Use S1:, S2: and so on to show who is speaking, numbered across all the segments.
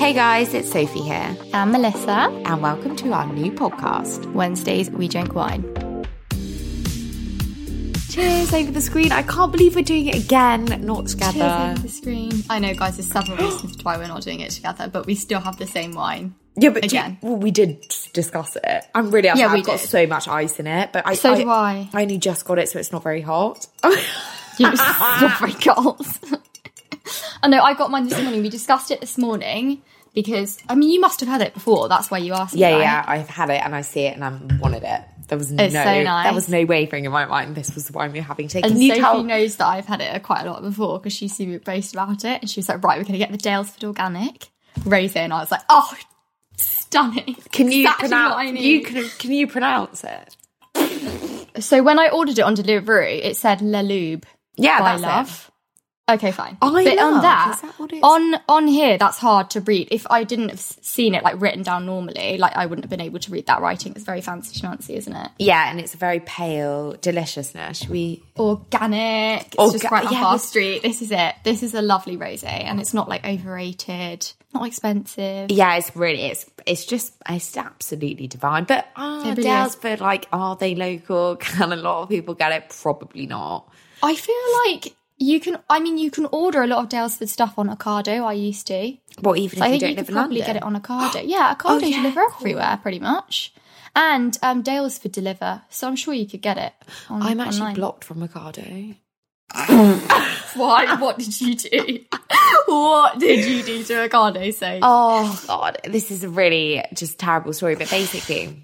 S1: Hey guys, it's Sophie here,
S2: and Melissa.
S1: and welcome to our new podcast.
S2: Wednesdays, we drink wine.
S1: Cheers over the screen. I can't believe we're doing it again, not together.
S2: Cheers over the screen. I know, guys, there's several reasons why we're not doing it together, but we still have the same wine.
S1: Yeah, but
S2: Again.
S1: well, we did discuss it. I'm really upset.
S2: Yeah, we
S1: I've got
S2: did.
S1: so much ice in it, but I
S2: So
S1: I,
S2: do I.
S1: I only just got it, so it's not very hot.
S2: You're so very cold. I know, I got mine this morning. We discussed it this morning because, I mean, you must have had it before. That's why you asked me.
S1: yeah,
S2: right?
S1: yeah, I've had it and I see it and I wanted it. There was no,
S2: so nice.
S1: there was no wavering in my mind. This was the we were having today.
S2: And Sophie
S1: tell?
S2: knows that I've had it quite a lot before because she's seen me boast about it. And she was like, right, we're going to get the Daylesford Organic rosé. And I was like, oh, stunning.
S1: Can you
S2: Exactly what I
S1: pronounce?
S2: need.
S1: You can, can you pronounce it?
S2: So when I ordered it on delivery, it said Le Lube
S1: Yeah,
S2: by
S1: that's
S2: Love. Okay, fine.
S1: I
S2: but
S1: Love,
S2: on that,
S1: that
S2: on on here, that's hard to read. If I didn't have seen it like written down normally, like I wouldn't have been able to read that writing. It's very fancy schmancy, isn't it?
S1: Yeah, and it's a very pale deliciousness. We?
S2: Organic. It's
S1: Orga-
S2: just right
S1: yeah,
S2: our
S1: this-
S2: street. This is it. This is a lovely rosé, and it's not like overrated, not expensive.
S1: Yeah, it's really it's it's just it's absolutely divine. But ah,
S2: It really
S1: Daylesford, like, are they local? Can a lot of people get it? Probably not.
S2: I feel like you can. I mean, you can order a lot of Daylesford stuff on Ocado. I used to.
S1: Well, even
S2: So I
S1: if you
S2: think
S1: don't
S2: you
S1: live
S2: could
S1: in
S2: probably
S1: London,
S2: get it on Ocado. Yeah, Ocado
S1: Oh, yeah,
S2: deliver
S1: cool.
S2: everywhere, pretty much. And um, Daylesford deliver, so I'm sure you could get it. On,
S1: I'm actually
S2: online.
S1: blocked from Ocado.
S2: Why? What did you do? what did you do to Ocado? Say,
S1: Oh God, this is a really just terrible story. But basically,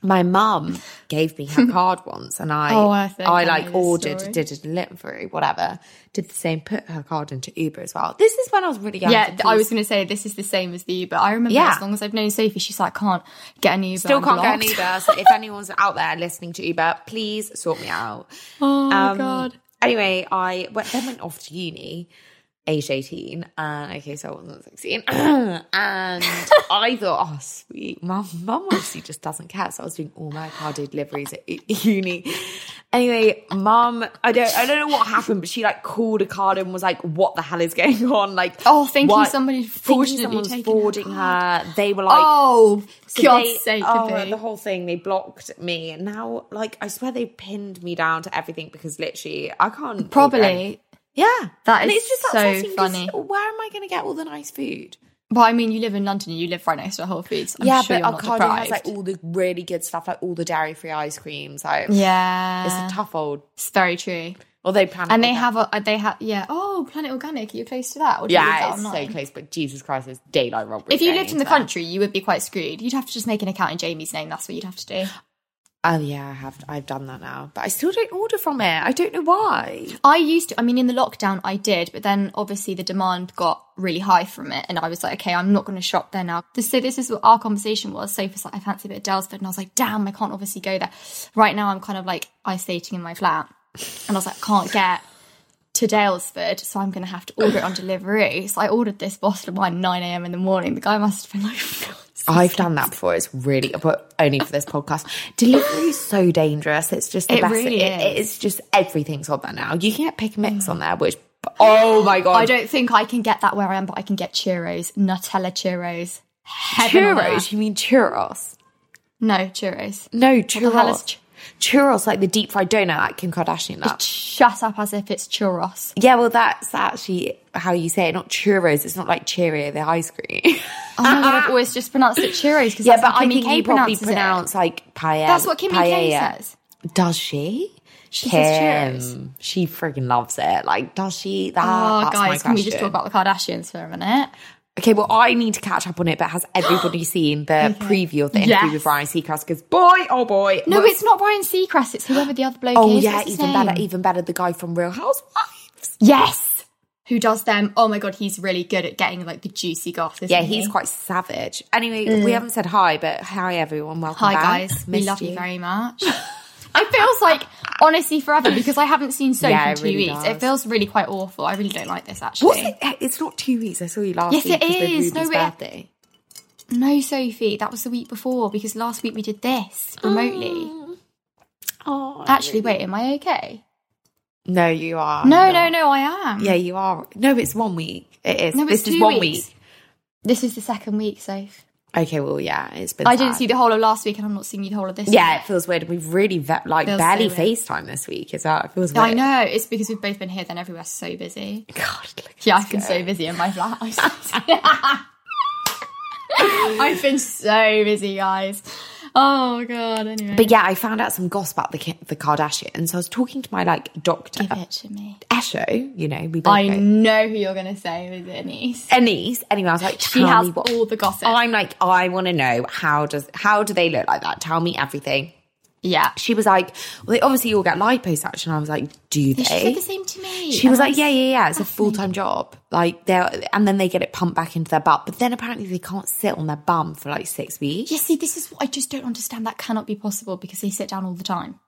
S1: my mum gave me her card once, and I,
S2: Oh, I I
S1: like ordered,
S2: story.
S1: did a delivery, whatever. Did the same, put her card into Uber as well. This is when I was really young.
S2: yeah, I was going to say this is the same as the Uber. I remember
S1: Yeah.
S2: as long as I've known Sophie, she's like, can't get an Uber.
S1: Still
S2: I'm
S1: can't get an. Uber. So if anyone's out there listening to Uber, please sort me out.
S2: Oh my
S1: Um,
S2: god.
S1: Anyway, I went, then went off to uni, age 18. And okay, so I wasn't 16. and I thought, oh, sweet. Mum, mum obviously just doesn't care. So I was doing all my car deliveries at uni. Anyway, mum, I don't, I don't know what happened, but she like called a card and was like, what the hell is going on? Like,
S2: Oh, thinking
S1: what-
S2: somebody
S1: thinking
S2: fraudulently
S1: someone's
S2: taken her
S1: forwarding her. They were like,
S2: oh,
S1: so
S2: God's
S1: they-
S2: sake,
S1: oh, the whole thing, they blocked me. And now, like, I swear they pinned me down to everything because literally, I can't.
S2: Probably.
S1: Yeah.
S2: That
S1: and
S2: is
S1: it's just
S2: so funny.
S1: Where am I going to get all the nice food?
S2: Well, I mean, you live in London, and you live right next to a Whole Foods. I'm
S1: yeah,
S2: sure
S1: but
S2: you're
S1: Ocado has like all the really good stuff, like all the dairy free ice creams. Like,
S2: yeah,
S1: it's a tough old.
S2: It's very true.
S1: they Planet
S2: And they
S1: Organic-
S2: have a they have yeah. Oh, Planet Organic. Are you close to that? Or do
S1: yeah, it's
S2: online?
S1: so close. But Jesus Christ, it's daylight robbery.
S2: If you lived in the
S1: that.
S2: country, you would be quite screwed. You'd have to just make an account in Jamie's name. That's what you'd have to do.
S1: Oh yeah, I have. I've done that now, but I still don't order from it. I don't know why.
S2: I used to. I mean, in the lockdown, I did, but then obviously the demand got really high from it, and I was like, okay, I'm not going to shop there now. So this is what our conversation was. Sophie's like, I fancy a bit of Daylesford, and I was like, damn, I can't obviously go there. Right now, I'm kind of like isolating in my flat, and I was like, can't get to Daylesford, so I'm going to have to order it on delivery. So I ordered this bottle of wine 9 a.m. in the morning. The guy must have been like.
S1: I've done that before. It's really, but only for this podcast. Delivery is so dangerous. It's just the
S2: It
S1: best.
S2: really
S1: it-
S2: is.
S1: it's just everything's on there now. You can get pick and mix mm. on there, which oh my god,
S2: I don't think I can get that where I am, but I can get churros, Nutella churros.
S1: Churros. You mean churros?
S2: No, churros.
S1: No churros. churros like the deep fried donut like Kim Kardashian. That.
S2: Shut up as if it's churros.
S1: Yeah, well, that's actually how you say it. Not churros. It's not like Cheerio, the ice cream.
S2: Oh my god, I've always just pronounced it churros because
S1: yeah, but I think
S2: K
S1: you probably
S2: pronounces
S1: pronounce like paella.
S2: That's what Kimmy K says.
S1: Does she?
S2: She says churros.
S1: She freaking loves it. Like, does she? That,
S2: Oh, guys, can we just talk about the Kardashians for a minute?
S1: Okay, well, I need to catch up on it, but has everybody seen the preview of the interview
S2: Yes.
S1: with Ryan Seacrest? Because, boy, oh boy.
S2: No, it's not Ryan Seacrest. It's whoever the other bloke
S1: Oh,
S2: is.
S1: yeah, even better, even better, the guy from Real Housewives.
S2: Yes. Who does them? Oh my god, he's really good at getting like the juicy goss. Isn't
S1: Yeah,
S2: he?
S1: he's quite savage. Anyway, we mm. haven't said hi, but hi, everyone. Welcome
S2: Hi
S1: back.
S2: guys, we love you
S1: you.
S2: very much. it feels like honestly forever because I haven't seen Soap
S1: Yeah,
S2: in two
S1: really
S2: weeks.
S1: does.
S2: It feels really quite awful. I really don't like this actually.
S1: What's it? Eh, it's not two weeks. I saw you last
S2: Yes,
S1: week.
S2: it
S1: 'cause of
S2: is. No,
S1: Ruby's
S2: it-
S1: birthday.
S2: No, Sophie, that was the week before because last week we did this remotely. Ah.
S1: Oh,
S2: Actually, wait, am I okay?
S1: No, you are.
S2: No,
S1: You're
S2: no, no, I am.
S1: Yeah, you are. No, it's one week. It is.
S2: No,
S1: this
S2: it's
S1: is one
S2: weeks.
S1: week.
S2: This is the second week, safe.
S1: Okay, well, yeah, it's been.
S2: I didn't see the whole of last week, and I'm not seeing you the whole of this.
S1: Yeah,
S2: week.
S1: it feels weird. We've really ve- like
S2: Feels
S1: barely
S2: so.
S1: FaceTime this week. Is that it feels weird?
S2: I know. It's because we've both been here, then everywhere's so busy.
S1: God, look
S2: Yeah, I've been so busy in my flat. I've been so busy, guys. Oh god. Anyway,
S1: But yeah, I found out some gossip about the the Kardashians. So I was talking to my like doctor,
S2: give it to me.
S1: Esho. You know, we both
S2: I
S1: know.
S2: know who you're going to say is it, niece.
S1: Anise. Anyway, I was like,
S2: She has
S1: what.
S2: all the gossip.
S1: I'm like, I want to know how does how do they look like that? Tell me everything.
S2: Yeah.
S1: She was like, well, they obviously all get liposuction. I was like, do
S2: She
S1: they?
S2: said the same to me.
S1: She was
S2: and I
S1: like, yeah, yeah, yeah. It's a full time job. Like they're, and then they get it pumped back into their butt. But then apparently they can't sit on their bum for like six weeks.
S2: Yeah, see, this is what I just don't understand. That cannot be possible because they sit down all the time.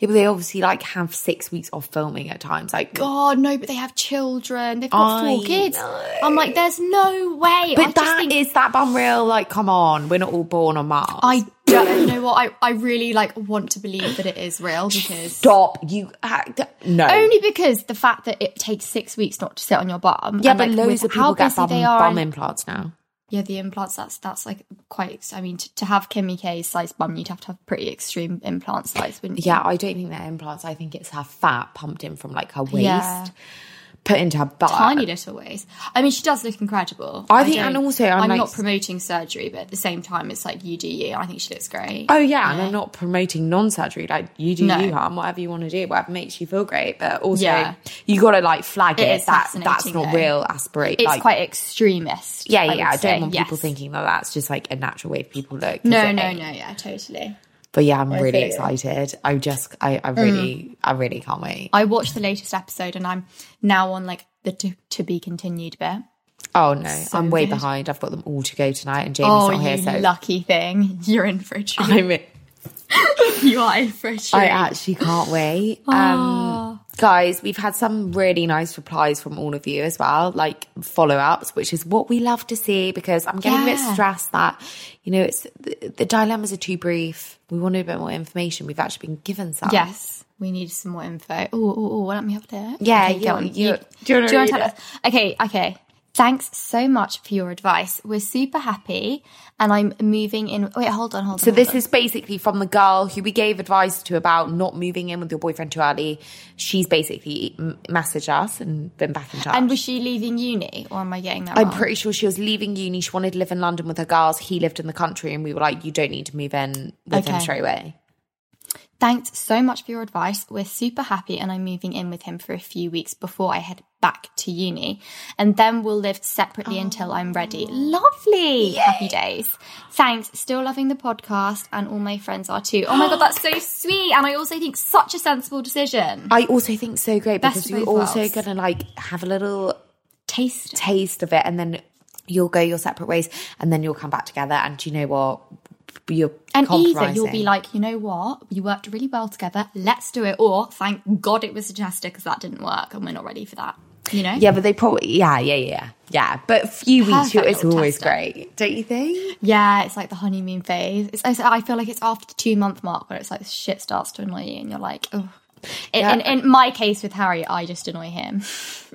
S1: Yeah, but they obviously like have six weeks off filming at times. Like,
S2: God, no, but they have children. They've got
S1: I
S2: four kids.
S1: know.
S2: I'm like, there's no way.
S1: But
S2: just
S1: that
S2: think-
S1: is that bum real. Like, come on, we're not all born on Mars.
S2: I don't you know what I, I really like want to believe that it is real because
S1: stop. You uh, no.
S2: only because the fact that it takes six weeks not to sit on your bum.
S1: yeah,
S2: and,
S1: but
S2: like,
S1: loads of people
S2: how
S1: get bum,
S2: they are
S1: bum implants now.
S2: Yeah, the implants. That's that's like quite. I mean, to, to have Kimmy K's size bum, you'd have to have pretty extreme implant size, wouldn't you?
S1: Yeah, I don't think they're implants. I think it's her fat pumped in from like her waist,
S2: Yeah.
S1: Put into her butt.
S2: Tiny little ways. I mean, she does look incredible.
S1: I think- and also I'm
S2: I'm
S1: like-
S2: not promoting surgery, but at the same time, it's like you do you. I think she looks great.
S1: Oh yeah, and I'm not promoting non-surgery. Like you do
S2: No.
S1: you harm, whatever you want to do, whatever makes you feel great. But also,
S2: Yeah.
S1: you got to like flag
S2: It
S1: it. that that's not
S2: though.
S1: real aspirate.
S2: it's
S1: like,
S2: quite extremist.
S1: yeah,
S2: I
S1: yeah. I, don't
S2: say,
S1: want people thinking that that's just like a natural way people look.
S2: No, no, no. Yeah, totally.
S1: But yeah, I'm really excited. I just, I, I really, I really can't wait.
S2: I watched the latest episode, and I'm now on like the to, to be continued bit.
S1: Oh no, I'm way
S2: good.
S1: behind. I've got them all to go tonight, and Jamie's
S2: Oh,
S1: not here, so
S2: lucky thing! You're in for a treat.
S1: I'm.
S2: you are in for a treat.
S1: I actually can't wait. Um, guys, we've had some really nice replies from all of you as well, like follow ups, which is what we love to see because I'm getting a bit stressed that, you know, it's the, the dilemmas are too brief. We wanted a bit more information. We've actually been given some.
S2: Yes, we need some more info. Oh, oh, oh, let me have a look.
S1: Yeah,
S2: okay,
S1: you-
S2: go on.
S1: you-
S2: You,
S1: do you wanna
S2: do you want to tell us? Okay, okay. Thanks so much for your advice. We're super happy, and I'm moving in. Wait, hold on, hold on.
S1: So this is basically from the girl who we gave advice to about not moving in with your boyfriend too early. She's basically messaged us and been back in touch.
S2: And was she leaving uni, or am I getting that
S1: I'm
S2: wrong?
S1: pretty sure she was leaving uni. She wanted to live in London with her girls. He lived in the country, and we were like, "You don't need to move in with him straight away."
S2: Thanks so much for your advice. We're super happy, and I'm moving in with him for a few weeks before I head back to uni. And then we'll live separately oh. until I'm ready. Lovely. Happy days. Thanks. Still loving the podcast, and all my friends are too. Oh my God, that's so sweet. And I also think such a sensible decision.
S1: I also think so great
S2: Best
S1: because you're also
S2: worlds.
S1: gonna like have a little
S2: Taste.
S1: taste of it, and then you'll go your separate ways, and then you'll come back together. And do you know what?
S2: And either you'll be like, you know what, you worked really well together, let's do it. Or thank God it was suggested because that didn't work and we're not ready for that. You know?
S1: yeah, but they probably yeah, yeah, yeah, yeah. But a few weeks, it's always
S2: tester.
S1: great, don't you think?
S2: Yeah, it's like the honeymoon phase. It's, it's- I feel like it's after the two month mark where it's like shit starts to annoy you and you're like, oh. In,
S1: Yeah.
S2: in, in my case with Harry, I just annoy him.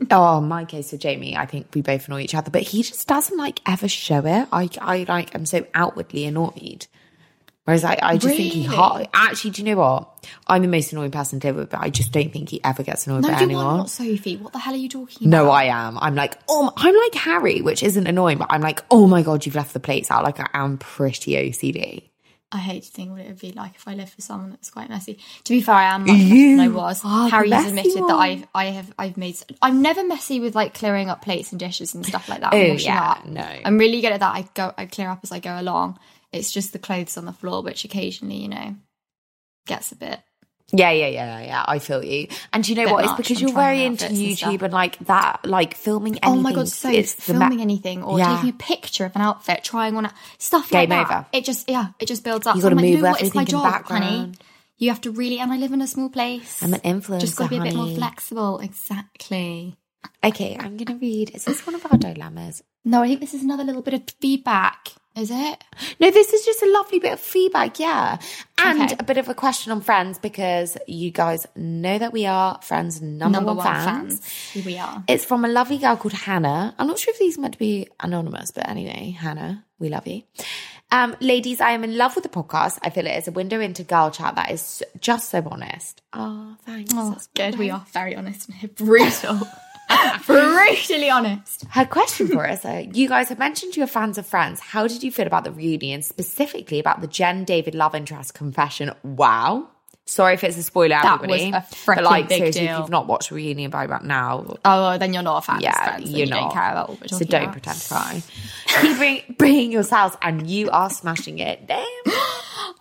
S1: Oh, my case with Jamie, I think we both annoy each other, but he just doesn't like ever show it. I, I like, I'm so outwardly annoyed. Whereas I, I just think he
S2: Really?
S1: hot. Actually, do you know what? I'm the most annoying person to live with, but I just don't think he ever gets annoyed
S2: No,
S1: by anyone.
S2: not Sophie. What the hell are you talking
S1: No,
S2: about?
S1: I am. I'm like, oh, I'm like Harry, which isn't annoying, but I'm like, oh my god, you've left the plates out. Like I am pretty OCD.
S2: I hate to think what it would be like if I lived with someone that's quite messy. To be fair, I am much
S1: You
S2: I was.
S1: are the
S2: Harry has
S1: messy
S2: admitted that. I've I have I've made I'm never messy with like clearing up plates and dishes and stuff like that.
S1: Oh, yeah,
S2: up.
S1: no.
S2: I'm really good at that. I go I clear up as I go along. It's just the clothes on the floor, which occasionally, you know, gets a bit.
S1: Yeah, yeah, yeah, yeah. I feel you. And do you know what? It's because
S2: I'm
S1: you're very into
S2: outfits and
S1: YouTube and, like that, like filming anything.
S2: Oh my god, so
S1: it's the ma-
S2: filming anything or
S1: Yeah.
S2: taking a picture of an outfit, trying on a, stuff
S1: Game
S2: like that.
S1: over.
S2: It just yeah, it just builds up.
S1: You
S2: I'm like,
S1: move
S2: you know what? It's my
S1: everything
S2: job, honey. You have to really, and I live in a small place.
S1: I'm an influencer,
S2: Just got to be a bit more flexible. Exactly.
S1: Okay, I'm gonna read. Is this one of our dilemmas?
S2: No, I think this is another little bit of feedback. Is it?
S1: No, this is just a lovely bit of feedback, yeah. And
S2: Okay.
S1: a bit of a question on Friends because you guys know that we are Friends' number,
S2: Number
S1: one,
S2: one
S1: fans.
S2: fans. We are.
S1: It's from a lovely girl called Hannah. I'm not sure if these meant to be anonymous, but anyway, Hannah, we love you. Um, ladies, I am in love with the podcast. I feel it is a window into girl chat that is just so honest. Oh, thanks.
S2: Oh,
S1: That's
S2: good. We are very honest and. Brutal. Brutally honest.
S1: Her question for us though, you guys have mentioned you're fans of Friends. How did you feel about the reunion, specifically about the Jen David love interest confession? Wow. Sorry if it's a spoiler,
S2: That
S1: everybody.
S2: was a
S1: but
S2: freaking
S1: like,
S2: big
S1: seriously,
S2: deal.
S1: if you've not watched reunion by about now,
S2: Oh, then you're not a fan
S1: yeah,
S2: of friends.
S1: you're
S2: you
S1: not.
S2: don't care about what we're
S1: so don't
S2: about.
S1: pretend to cry. Keep bring, bringing yourselves, and you are smashing it. Damn.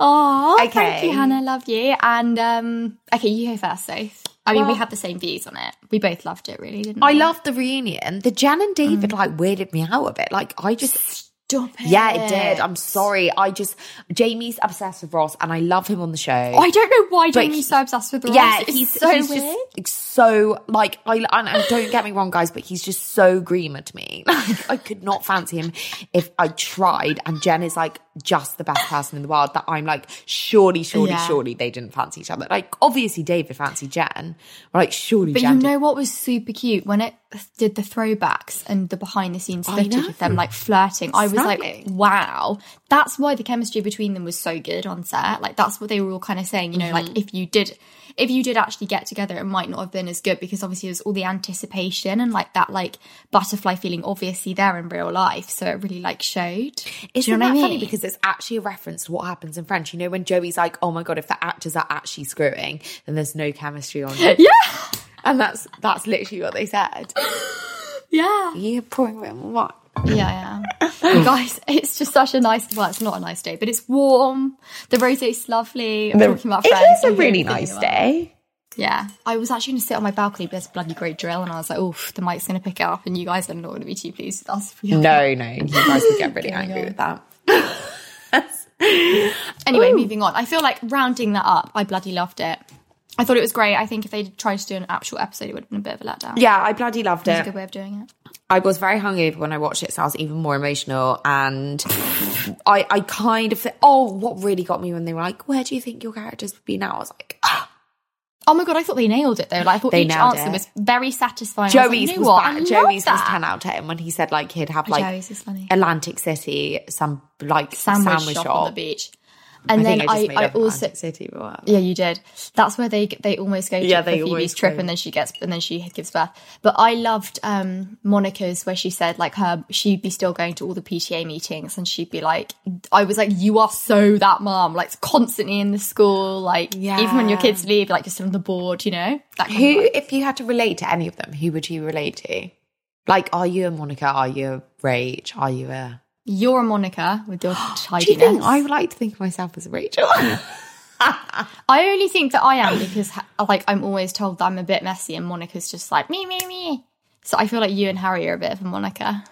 S2: Oh, thank
S1: Okay.
S2: you, Hannah. Love you. And um, okay, you go first, Soph. I mean, we had the same views on it. We both loved it, really, didn't we?
S1: I loved the reunion. The Jen and David
S2: Mm.
S1: like weirded me out a bit. Like I just
S2: Stop it.
S1: Yeah, it did. I'm sorry. I just Jamie's obsessed with Ross and I love him on the show.
S2: I don't know why Jamie's
S1: he-
S2: so obsessed with Ross.
S1: yeah,
S2: it's
S1: he's
S2: so
S1: he's
S2: weird.
S1: just so like I and, and don't get me wrong, guys, but he's just so greener to me. Like I could not fancy him if I tried. And Jen is like just the best person in the world. That I'm like, surely, surely,
S2: Yeah.
S1: surely they didn't fancy each other. Like obviously David fancied Jen. But like surely
S2: But
S1: Jen.
S2: you
S1: did-
S2: know what was super cute when it did the throwbacks and the behind the scenes footage of them like flirting. I was like, wow, that's why the chemistry between them was so good on set. Like that's what they were all kind of saying. You know,
S1: Mm-hmm.
S2: like if you did, if you did actually get together, it might not have been as good because obviously there's all the anticipation and like that like butterfly feeling obviously there in real life. So it really like showed.
S1: Isn't
S2: Do you know
S1: that
S2: I
S1: funny?
S2: mean?
S1: Because it's actually a reference to what happens in Friends. You know, when Joey's like, "Oh my god, if the actors are actually screwing, then there's no chemistry on." It.
S2: Yeah,
S1: and that's that's literally what they said.
S2: yeah.
S1: You're pouring a bit more wine.
S2: Yeah, yeah. You guys, it's just such a nice. Well, it's not a nice day, but it's warm. The rose's lovely. I'm talking about friends.
S1: It is a
S2: I'm
S1: really nice day.
S2: Yeah, I was actually going to sit on my balcony, but there's a bloody great drill, and I was like, "Oof, the mic's going to pick it up," and you guys are not going to be too pleased with us. if we have
S1: No, no, you guys would get really angry
S2: on.
S1: with that.
S2: Anyway, moving on. I feel like rounding that up, I bloody loved it. I thought it was great. I think if they tried to do an actual episode, it would have been a bit of a letdown.
S1: Yeah, I bloody loved it.
S2: It's a good way of doing it.
S1: I was very hungover when I watched it, so I was even more emotional. And I, I kind of, oh, what really got me when they were like, "Where do you think your characters would be now?" I was like, ah.
S2: Oh my god, I thought they nailed it though. Like I thought
S1: They
S2: each answer
S1: it.
S2: was very satisfying. I was like,
S1: Joey's was
S2: what?
S1: bad.
S2: I
S1: Joey's was ten out of ten when he said like he'd have like
S2: Joey's.
S1: Atlantic City, some like
S2: Sandwich,
S1: sandwich,
S2: shop,
S1: shop.
S2: on the beach. And
S1: I
S2: then
S1: think I
S2: I,
S1: made
S2: I
S1: up
S2: also
S1: Atlantic City. But whatever.
S2: Yeah, you did. That's where they they almost go to
S1: Yeah,
S2: for
S1: they
S2: Phoebe's trip,
S1: go.
S2: and then she gets and then she gives birth. But I loved um Monica's where she said like her she'd be still going to all the PTA meetings, and she'd be like, I was like, you are so that mom, like constantly in the school, like even when your kids leave, like just on the board, you know. That
S1: Who,
S2: vibe.
S1: if you had to relate to any of them, who would you relate to? Like, are you a Monica? Are you a Rach? Are you a?
S2: You're a Monica with your
S1: Do you
S2: tidiness.
S1: think I would like to think of myself as a Rachel?
S2: I only think that I am because like I'm always told that I'm a bit messy, and Monica's just like me, me, me. So I feel like you and Harry are a bit of a Monica.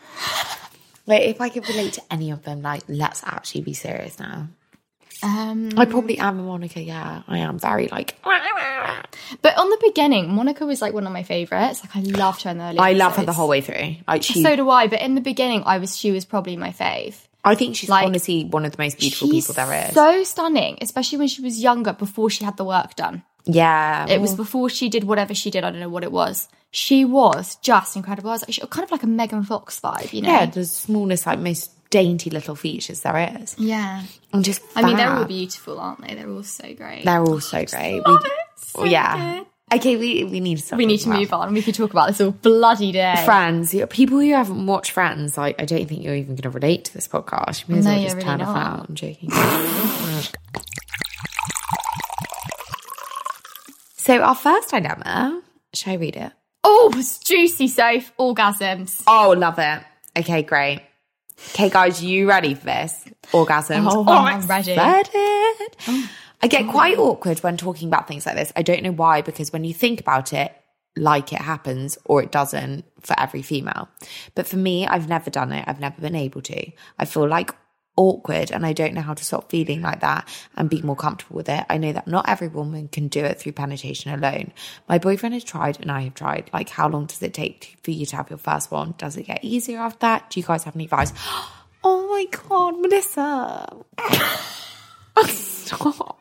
S1: like, if I could relate to any of them, like, let's actually be serious now.
S2: Um,
S1: I probably am a Monica. Yeah, I am very like.
S2: But on the beginning, Monica was like one of my favorites. Like I loved her in the early.
S1: I love her the whole way through. Like she,
S2: So do I. But in the beginning, I was she was probably my fave.
S1: I think she's
S2: like,
S1: honestly one of the most beautiful people there is.
S2: So stunning, especially when she was younger, before she had the work done.
S1: yeah,
S2: It was before she did whatever she did. I don't know what it was. She was just incredible. I was like, she- kind of like a Megan Fox vibe, you know?
S1: yeah, the smallness, like most dainty little features there is.
S2: Yeah.
S1: I'm just.
S2: I mean, they're all beautiful, aren't they? They're all so great.
S1: They're all so great.
S2: love
S1: We-
S2: it. So
S1: yeah.
S2: good.
S1: Okay, we we need to
S2: We need to
S1: talking
S2: move on. We could talk about this all bloody day.
S1: Friends, people who haven't watched Friends, like I don't think you're even going to relate to this podcast. You may as
S2: No,
S1: well just
S2: really
S1: turn off
S2: not.
S1: out. I'm joking. so our first dilemma, shall I read it?
S2: Oh, it's juicy, safe Orgasms.
S1: Oh, love it. Okay, great. Okay, guys, you ready for this? Orgasms.
S2: Oh,
S1: I'm
S2: I'm ready.
S1: excited. Oh, I get quite awkward when talking about things like this. I don't know why, because when you think about it, like it happens or it doesn't for every female. But for me, I've never done it. I've never been able to. I feel like awkward and I don't know how to stop feeling like that and be more comfortable with it. I know that not every woman can do it through penetration alone. My boyfriend has tried and I have tried. Like, how long does it take to, for you to have your first one? Does it get easier after that? Do you guys have any advice? Oh my god, Melissa. Stop.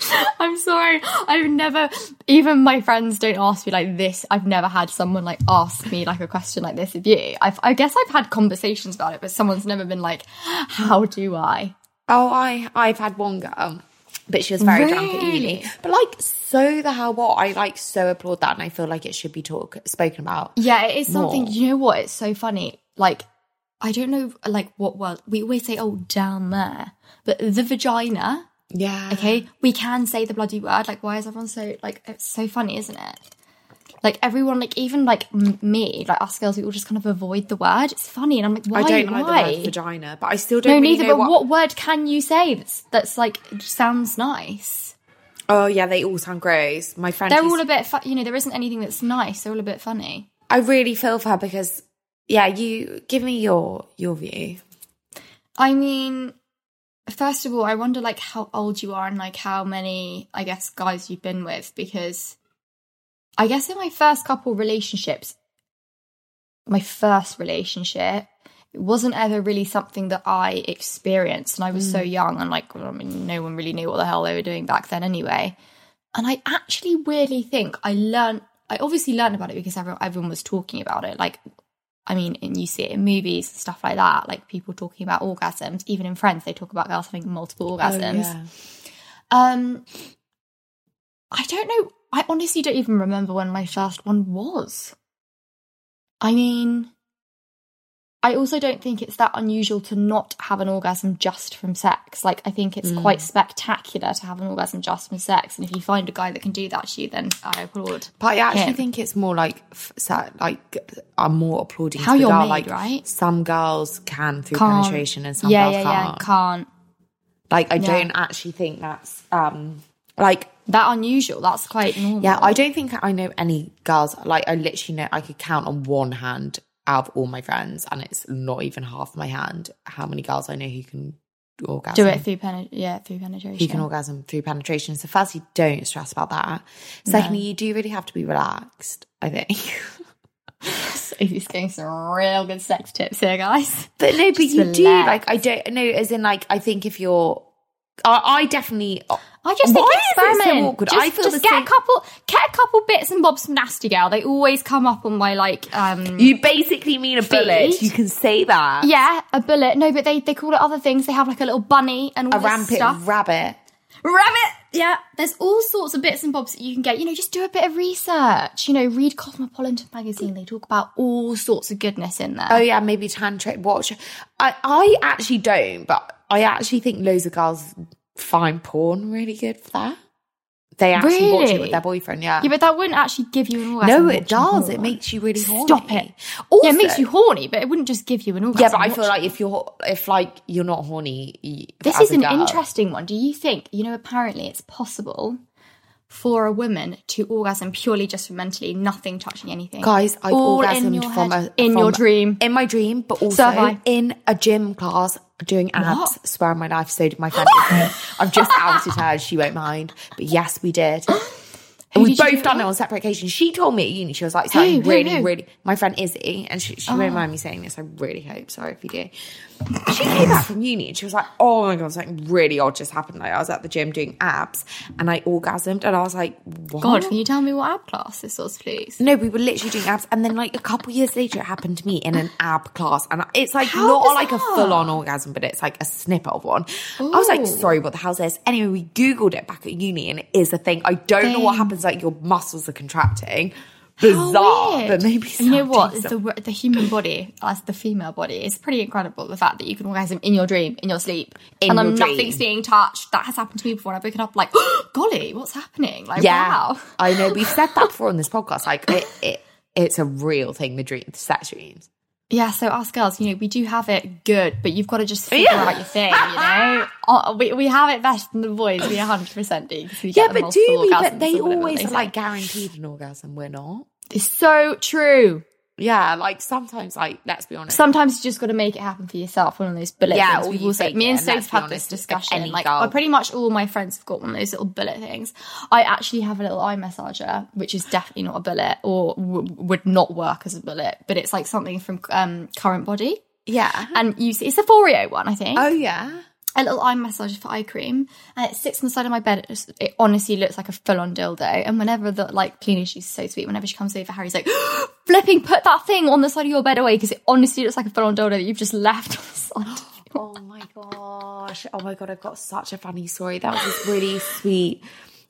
S2: I'm sorry. I've never, even my friends don't ask me like this. I've never had someone like ask me like a question like this of you. I've, I guess I've had conversations about it, but someone's never been like, how do I?
S1: Oh, I I've had one girl, but she was very drunk at uni. But like, so the hell what? I like so applaud that, and I feel like it should be talk spoken about.
S2: Yeah, it is something.
S1: More.
S2: You know what? It's so funny. Like, I don't know, like what word we always say. Oh, down there, but the vagina.
S1: Yeah.
S2: Okay, we can say the bloody word. Like, why is everyone so like? It's so funny, isn't it? Like everyone, like even like m- me, like us girls, we all just kind of avoid the word. It's funny, and I'm like, why?
S1: I don't like
S2: why?
S1: the word vagina, but I still don't
S2: no,
S1: really
S2: neither.
S1: know
S2: But
S1: what...
S2: what word can you say that's that's like sounds nice?
S1: Oh yeah, they all sound gross. My friend,
S2: They're all a bit, fu- you know. There isn't anything that's nice. They're all a bit funny.
S1: I really feel for her because, yeah, you give me your your view.
S2: I mean, first of all, I wonder like how old you are and like how many, I guess, guys you've been with because I guess in my first couple relationships, my first relationship, it wasn't ever really something that I experienced, and I was so mm. young and like I mean, no one really knew what the hell they were doing back then anyway. And I actually weirdly think I learned. I obviously learned about it because everyone, everyone was talking about it. Like I mean, and you see it in movies and stuff like that, like people talking about orgasms. Even in Friends, they talk about girls having multiple orgasms.
S1: Oh, yeah.
S2: Um, I don't know. I honestly don't even remember when my first one was. I mean, I also don't think it's that unusual to not have an orgasm just from sex. Like, I think it's quite spectacular to have an orgasm just from sex. And if you find a guy that can do that to you, then I applaud.
S1: But I actually
S2: him.
S1: think it's more like like I'm more applauding
S2: How you're made,
S1: like
S2: right?
S1: some girls can through
S2: Can't.
S1: penetration and some
S2: yeah,
S1: girls
S2: yeah,
S1: can't.
S2: yeah. Can't.
S1: Like I
S2: Yeah.
S1: don't actually think that's um like
S2: That unusual. That's quite normal.
S1: yeah, I don't think I know any girls like I literally know I could count on one hand out of all my friends and it's not even half my hand how many girls I know who can orgasm.
S2: do it through pen. Yeah, through penetration.
S1: Who can orgasm through penetration. So firstly, don't stress about that. Secondly, you do really have to be relaxed, I think.
S2: Sophie's getting some real good sex tips here, guys.
S1: But no, but
S2: Just
S1: you do like I don't know, as in like I think if you're I, I definitely
S2: I just think
S1: is it so awkward?
S2: Just,
S1: I feel
S2: just get
S1: same-
S2: a couple, get a couple bits and bobs from Nasty Gal. They always come up on my like, um,
S1: you basically mean a bullet. You can say that.
S2: yeah, a bullet. No, but they they call it other things. They have like a little bunny and all
S1: A rampant
S2: stuff.
S1: rabbit.
S2: Rabbit. Yeah, there's all sorts of bits and bobs that you can get. You know, just do a bit of research. You know, read Cosmopolitan magazine. They talk about all sorts of goodness in there.
S1: Oh yeah, maybe tantric watch. I I actually don't, but I actually think loads of girls find porn really good for that. They actually watch it with their boyfriend. Yeah.
S2: Yeah, but that wouldn't actually give you an orgasm.
S1: no, it does. It makes you really horny.
S2: Stop it.
S1: Also,
S2: yeah, it makes you horny, but it wouldn't just give you an orgasm.
S1: Yeah, but I feel like if you're if like you're not horny, you,
S2: This is an
S1: girl-
S2: interesting one. Do you think, you know, apparently it's possible for a woman to orgasm purely just from mentally, nothing touching anything?
S1: Guys,
S2: in
S1: orgasmed from
S2: head,
S1: a
S2: in
S1: from-
S2: your dream.
S1: in my dream, but also
S2: So
S1: in a gym class doing abs.
S2: What?
S1: Swear on my life, so did my friend. I've just outed her; she won't mind. But yes, we did. And we've both
S2: do
S1: done
S2: it
S1: on separate occasions. She told me at uni, she was like, "Sorry,
S2: Who? Who?
S1: really,
S2: Who?
S1: really." My friend Izzy, and she, she
S2: Oh.
S1: won't mind me saying this. I really hope. Sorry if you do. She came back from uni and she was like, "Oh my god, something really odd just happened." Like I was at the gym doing abs, and I orgasmed, and I was like, "What?"
S2: God, can you tell me what ab class this was, please?
S1: No, we were literally doing abs, and then like a couple years later, it happened to me in an ab class, and it's like
S2: How
S1: not like a full on orgasm, but it's like a snippet of one. I was like, sorry, what the hell's this? Anyway, we googled it back at uni, and it is a thing. I don't know what happens, like your muscles are contracting. Bizarre, but maybe
S2: you know what? The the human body, as the female body, is pretty incredible. The fact that you can orgasm in your dream, in your sleep,
S1: In
S2: and
S1: your
S2: then
S1: dream.
S2: nothing's being touched. That has happened to me before. And I've woken up like, golly, what's happening? Like,
S1: Yeah,
S2: wow.
S1: I know. We've said that before on this podcast. Like it, it, it's a real thing. The dream, the sex dreams.
S2: Yeah, so us girls, you know, we do have it good, but you've got to just figure
S1: Yeah.
S2: out your thing, you know? Uh, we, we have it better than the boys, we 100% do. we
S1: Yeah, but do we? But they always are like guaranteed an orgasm. We're not.
S2: It's so true.
S1: Yeah, like sometimes, like let's be honest.
S2: Sometimes you just got to make it happen for yourself. One of those bullet
S1: Yeah,
S2: things.
S1: or
S2: We've
S1: you
S2: all said,
S1: fake
S2: me and
S1: and let's
S2: Soph
S1: be
S2: had this discussion. Like, uh, pretty much all my friends have got one of those little bullet things. I actually have a little eye massager, which is definitely not a bullet or w- would not work as a bullet, but it's like something from um, Current Body.
S1: Yeah.
S2: And you see, it's a Foreo one, I think.
S1: Oh yeah.
S2: A little eye massager for eye cream, and it sits on the side of my bed. It, just- it honestly looks like a full on dildo. And whenever the like cleaner, she's so sweet. Whenever she comes over, Harry's like, flipping, put that thing on the side of your bed away because it honestly looks like a full on dildo that you've just left on the side.
S1: Oh my gosh. Oh my god, I've got such a funny story. That was really sweet.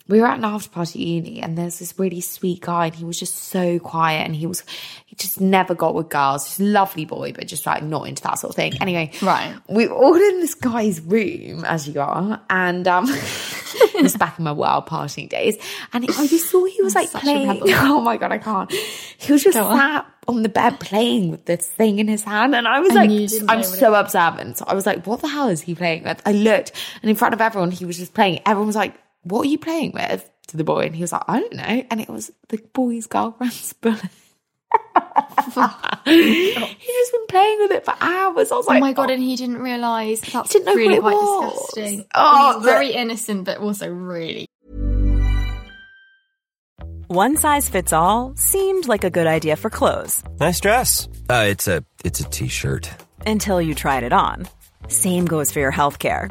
S1: We were at an after party uni and there's this really sweet guy and he was just so quiet and he was he just never got with girls. Just lovely boy, but just like not into that sort of thing. Anyway.
S2: Right.
S1: We were all in this guy's room, as you are, and um it was back in my wild partying days. And I just saw he was like playing. Oh my god, I can't. He was just
S2: Go
S1: sat on the bed playing with this thing in his hand, and I was
S2: And
S1: like, I'm so observant. So I was like, what the hell is he playing with? I looked, and in front of everyone, he was just playing. Everyone was like, what are you playing with? To the boy, and he was like, I don't know. And it was the boy's girlfriend's bullet. he has been playing with it for hours. I was
S2: Oh
S1: like,
S2: my god! And he didn't realize that's
S1: didn't know
S2: really
S1: what it
S2: quite
S1: was.
S2: disgusting.
S1: Oh,
S2: He's
S1: the-
S2: very innocent, but also really.
S3: One size fits all seemed like a good idea for clothes
S4: Nice dress. Uh, it's a it's a t-shirt.
S3: until you tried it on. Same goes for your healthcare.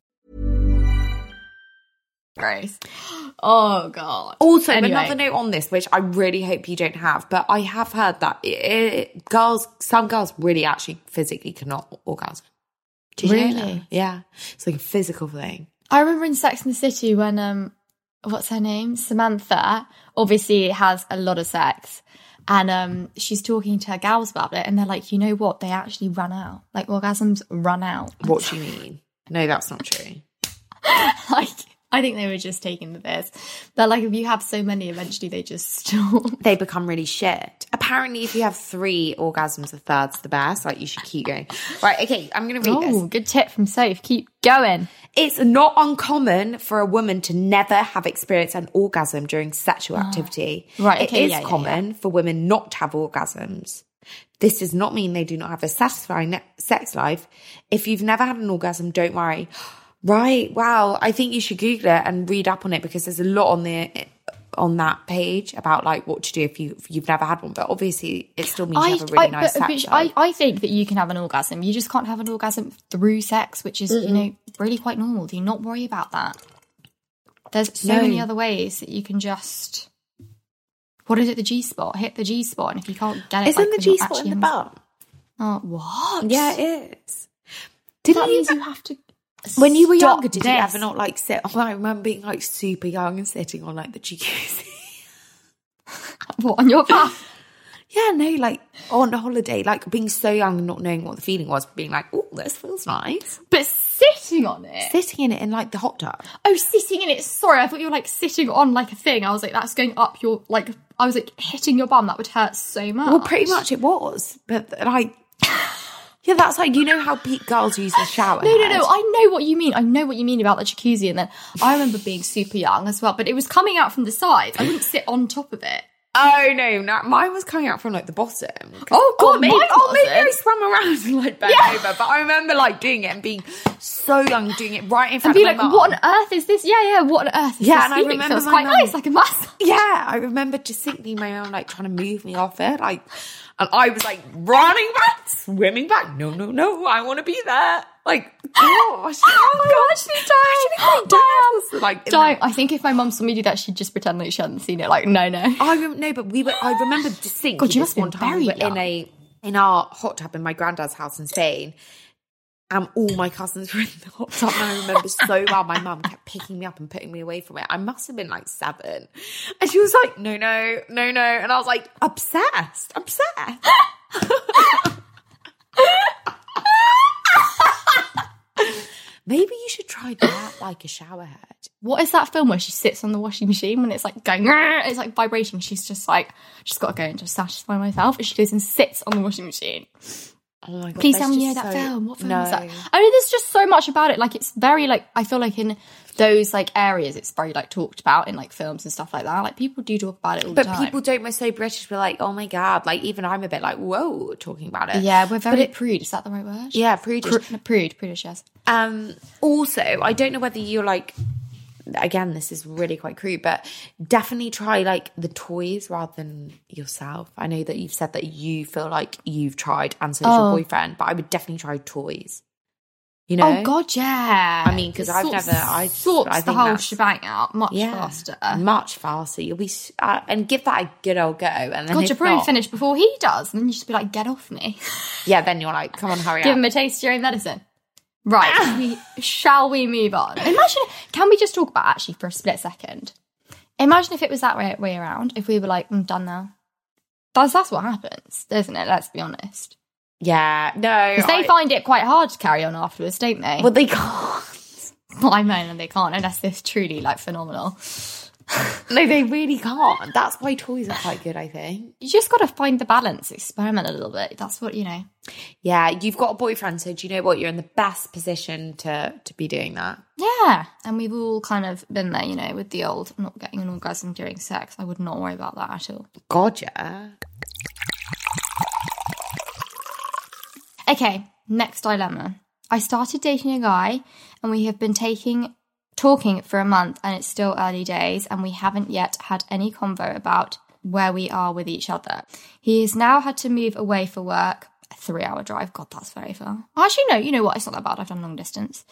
S2: Gross. Oh god.
S1: Also,
S2: Anyway.
S1: another note on this, which I really hope you don't have, but I have heard that it, it- girls, some girls really actually physically cannot orgasm. Did you know
S2: Really?
S1: Yeah, it's like a physical thing.
S2: I remember in Sex and the City when um what's her name? Samantha obviously has a lot of sex. And um she's talking to her gals about it and they're like, you know what? They actually run out. Like orgasms run out.
S1: What do you mean? No, that's not true.
S2: like I think they were just taking the piss. They're like if you have so many, eventually they just stop.
S1: They become really shit. Apparently, if you have three orgasms, a third's the best. Like you should keep going. Right? Okay, I'm going to read this.
S2: Oh, good tip from Soph. Keep going.
S1: It's not uncommon for a woman to never have experienced an orgasm during sexual activity.
S2: Ah. Right,
S1: It
S2: okay,
S1: is
S2: yeah, yeah,
S1: common for women not to have orgasms. This does not mean they do not have a satisfying sex life. If you've never had an orgasm, don't worry. Right? Wow. I think you should Google it and read up on it because there's a lot on the on that page about like what to do if you if you've never had one. But obviously, it still means you have a really nice
S2: but-
S1: sex
S2: I. I think that you can have an orgasm. You just can't have an orgasm through sex, which is, you know, really quite normal. Do you not worry about that? There's so
S1: No.
S2: many other ways that you can just. What is it? The G spot. Hit the G spot, and if you can't get it,
S1: Isn't
S2: like,
S1: the G spot in the butt?
S2: Oh, what?
S1: Yeah, it is.
S2: Did
S1: Didn't
S2: that means you have to.
S1: When you were younger, did you ever not like sit? Oh, I remember being like super young and sitting on like the jacuzzi.
S2: What on your back?
S1: yeah, no, like on a holiday, like being so young and not knowing what the feeling was, being like, oh, this feels nice.
S2: but sitting on it.
S1: Sitting in it in like the hot tub.
S2: Oh, sitting in it. Sorry, I thought you were like sitting on like a thing. I was like, that's going up your like. I was like hitting your bum. That would hurt so much.
S1: Well, pretty much it was, but like, yeah, that's like you know how peak girls use the shower.
S2: No, no,
S1: head?
S2: no. I know what you mean. I know what you mean about the jacuzzi. And then I remember being super young as well, but it was coming out from the sides. I wouldn't sit on top of it.
S1: Oh no, no, mine was coming out from like the bottom.
S2: Oh, God, oh,
S1: or maybe, oh, maybe I
S2: wasn't.
S1: swam around and like bent
S2: Yeah.
S1: over. But I remember like doing it and being so young, doing it right in
S2: And
S1: front
S2: be
S1: of
S2: like,
S1: my mum.
S2: what on earth is this? Yeah, yeah, what on earth is
S1: Yeah,
S2: this
S1: and I remember
S2: So it's quite
S1: mum-
S2: nice, like a massage.
S1: Yeah, I remember distinctly my mum like trying to move me off it, like, and I was like running back, swimming back. No, no, no, I want to be there. Like, gosh, oh
S2: God, she's dying.
S1: Damn. Like, in
S2: Don't. I think if my mum saw me do that, she'd just pretend like she hadn't seen it. Like, no, no.
S1: I no, but we were. I remember distinctly
S2: God, you must
S1: one time we were in a in our hot tub in my granddad's house in Spain, and all my cousins were in the hot tub. And I remember so well, my mum kept picking me up and putting me away from it. I must have been like seven. And she was like, no, no, no, no. And I was like, obsessed, obsessed. Maybe you should try that like a shower head.
S2: What is that film where she sits on the washing machine when it's like going, it's like vibrating? She's just like, she's got to go and just satisfy myself. And she goes and sits on the washing machine.
S1: Oh my god!
S2: Please tell me you know that
S1: so-
S2: film. What film
S1: no.
S2: is that? I mean, there's just so much about it. Like, it's very like I feel like in those like areas, it's very like talked about in like films and stuff like that. Like people do talk about it all
S1: But
S2: the time.
S1: people don't. We're so British. We're like, oh my god! Like even I'm a bit like, whoa, talking about it.
S2: yeah, we're very
S1: it-
S2: prude. Is that the right word?
S1: yeah, prudish.
S2: Pru- prude, prudish. Yes.
S1: Um, also, I don't know whether you're like, again, this is really quite crude, but definitely try like the toys rather than yourself. I know that you've said that you feel like you've tried and so
S2: Oh.
S1: your boyfriend, but I would definitely try toys. You know?
S2: Oh God, yeah.
S1: I mean,
S2: because
S1: I've
S2: sorts-
S1: never- I-
S2: sorts
S1: I
S2: the whole shebang out much
S1: Yeah,
S2: faster.
S1: much faster. You'll be uh, and give that a good old go, and then
S2: God, you'll probably
S1: not-
S2: finish before he does, and then you just be like, "Get off me."
S1: Yeah, then you're like, come on, hurry
S2: Give
S1: up.
S2: Give him a taste of your own medicine. Right. Ah. we, shall we move on? Imagine, can we just talk about actually for a split second? Imagine if it was that way, way around, if we were like, I'm done now. That's, that's what happens, isn't it? Let's be honest.
S1: yeah, no,
S2: Because they
S1: I-
S2: find it quite hard to carry on afterwards, don't they?
S1: well, they can't.
S2: I mean, they can't unless they're truly like phenomenal.
S1: No, they really can't. That's why toys are quite good, I think.
S2: You just got to find the balance, experiment a little bit. That's what, you know.
S1: Yeah, you've got a boyfriend, so do you know what? You're in the best position to to be doing that.
S2: Yeah. And we've all kind of been there, you know, with the old not getting an orgasm during sex. I would not worry about that at all.
S1: God, yeah.
S2: Okay, next dilemma. I started dating a guy and we have been taking talking for a month and it's still early days and we haven't yet had any convo about where we are with each other. He has now had to move away for work. A three hour drive. God, that's very far. Actually, no, you know what? It's not that bad. I've done long distance.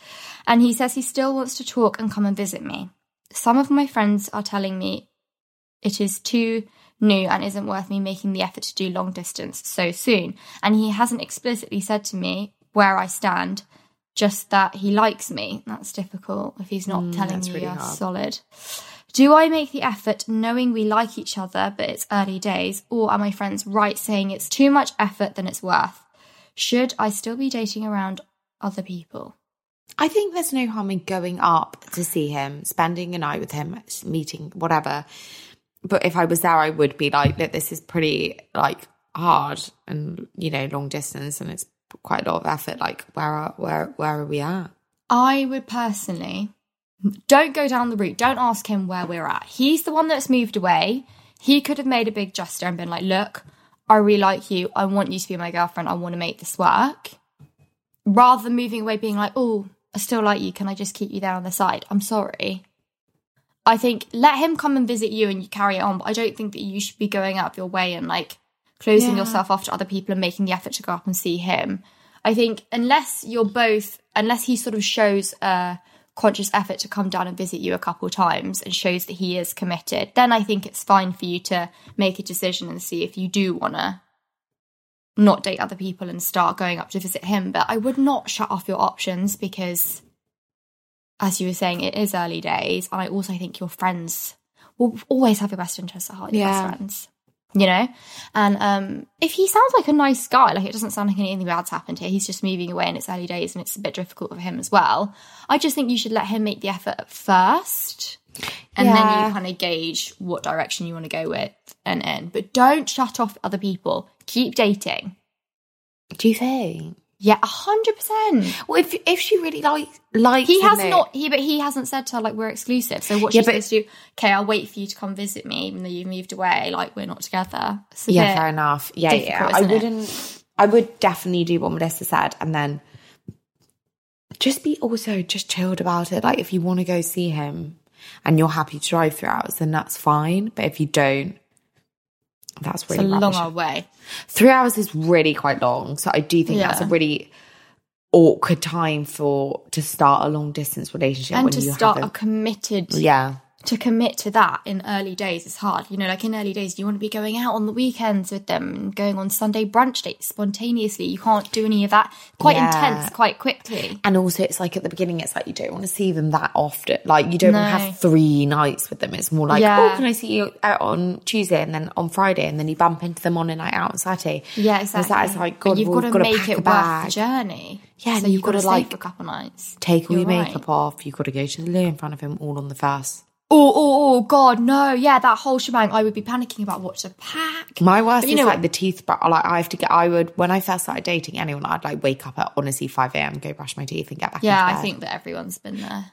S2: And he says he still wants to talk and come and visit me. Some of my friends are telling me it is too new and isn't worth me making the effort to do long distance so soon. And he hasn't explicitly said to me where I stand, just that he likes me. That's difficult if he's not mm, telling
S1: that's really
S2: you're
S1: hard.
S2: solid. Do I make the effort knowing we like each other but it's early days, or are my friends right saying it's too much effort than it's worth? Should I still be dating around other people?
S1: I think there's no harm in going up to see him, spending a night with him, meeting, whatever. But if I was there, I would be like, look, this is pretty like hard and you know long distance, and it's quite a lot of effort. Like, where are where where are we at?
S2: I would personally don't go down the route. Don't ask him where we're at. He's the one that's moved away. He could have made a big gesture and been like, look, I really like you. I want you to be my girlfriend. I want to make this work. Rather than moving away, being like, oh, I still like you. Can I just keep you there on the side? I'm sorry. I think let him come and visit you and you carry it on. But I don't think that you should be going out of your way and like closing
S1: Yeah.
S2: yourself off to other people and making the effort to go up and see him. I think unless you're both, unless he sort of shows a conscious effort to come down and visit you a couple times and shows that he is committed, then I think it's fine for you to make a decision and see if you do want to not date other people and start going up to visit him. But I would not shut off your options because, as you were saying, it is early days. And I also think your friends will always have your best interests at heart, your
S1: Yeah.
S2: best friends. You know? And um if he sounds like a nice guy, like it doesn't sound like anything bad's happened here, he's just moving away in it's early days and it's a bit difficult for him as well. I just think you should let him make the effort at first. And then you kind of gauge what direction you want to go with and in. But don't shut off other people. Keep dating.
S1: Do you think?
S2: Yeah, a hundred percent.
S1: Well, if if she really like likes
S2: He has not. He but he hasn't said to her like we're exclusive. So what
S1: Yeah,
S2: she's
S1: but-
S2: supposed to do? Okay, I'll wait for you to come visit me, even though you've moved away. Like we're not together.
S1: Yeah, fair enough. Yeah, yeah. I
S2: isn't it?
S1: wouldn't. I would definitely do what Melissa said, and then just be also just chilled about it. Like if you want to go see him and you're happy to drive three hours, then that's fine. But if you don't, that's
S2: It's
S1: really
S2: a long old way.
S1: Three hours is really quite long, so I do think that's a really awkward time for to start a long distance relationship
S2: And to start a committed
S1: yeah,
S2: to commit to that in early days is hard. You know, like in early days, you want to be going out on the weekends with them and going on Sunday brunch dates spontaneously. You can't do any of that. Quite
S1: Yeah.
S2: intense, quite quickly.
S1: And also, it's like at the beginning, it's like you don't want to see them that often. Like you don't
S2: No.
S1: have three nights with them. It's more like,
S2: Yeah.
S1: oh, can I see you out on Tuesday and then on Friday, and then you bump into them on a night out on Saturday.
S2: Yeah, exactly.
S1: That is like,
S2: But
S1: God,
S2: you've
S1: we've
S2: got to
S1: got
S2: make
S1: pack
S2: it
S1: a
S2: worth the journey.
S1: Yeah,
S2: so
S1: you've
S2: you've got to
S1: gotta,
S2: stay
S1: like,
S2: a couple nights.
S1: Take all
S2: You're
S1: your
S2: right.
S1: makeup off. You've got to go to the loo in front of him all on the first.
S2: Oh, oh, oh, God, no. Yeah, that whole shebang. I would be panicking about what to pack.
S1: My worst
S2: But you
S1: is
S2: know
S1: like
S2: what?
S1: the teeth. But like I have to get. I would when I first started dating anyone, I'd like wake up at honestly five a.m. go brush my teeth and get back.
S2: Yeah, I think that everyone's been there.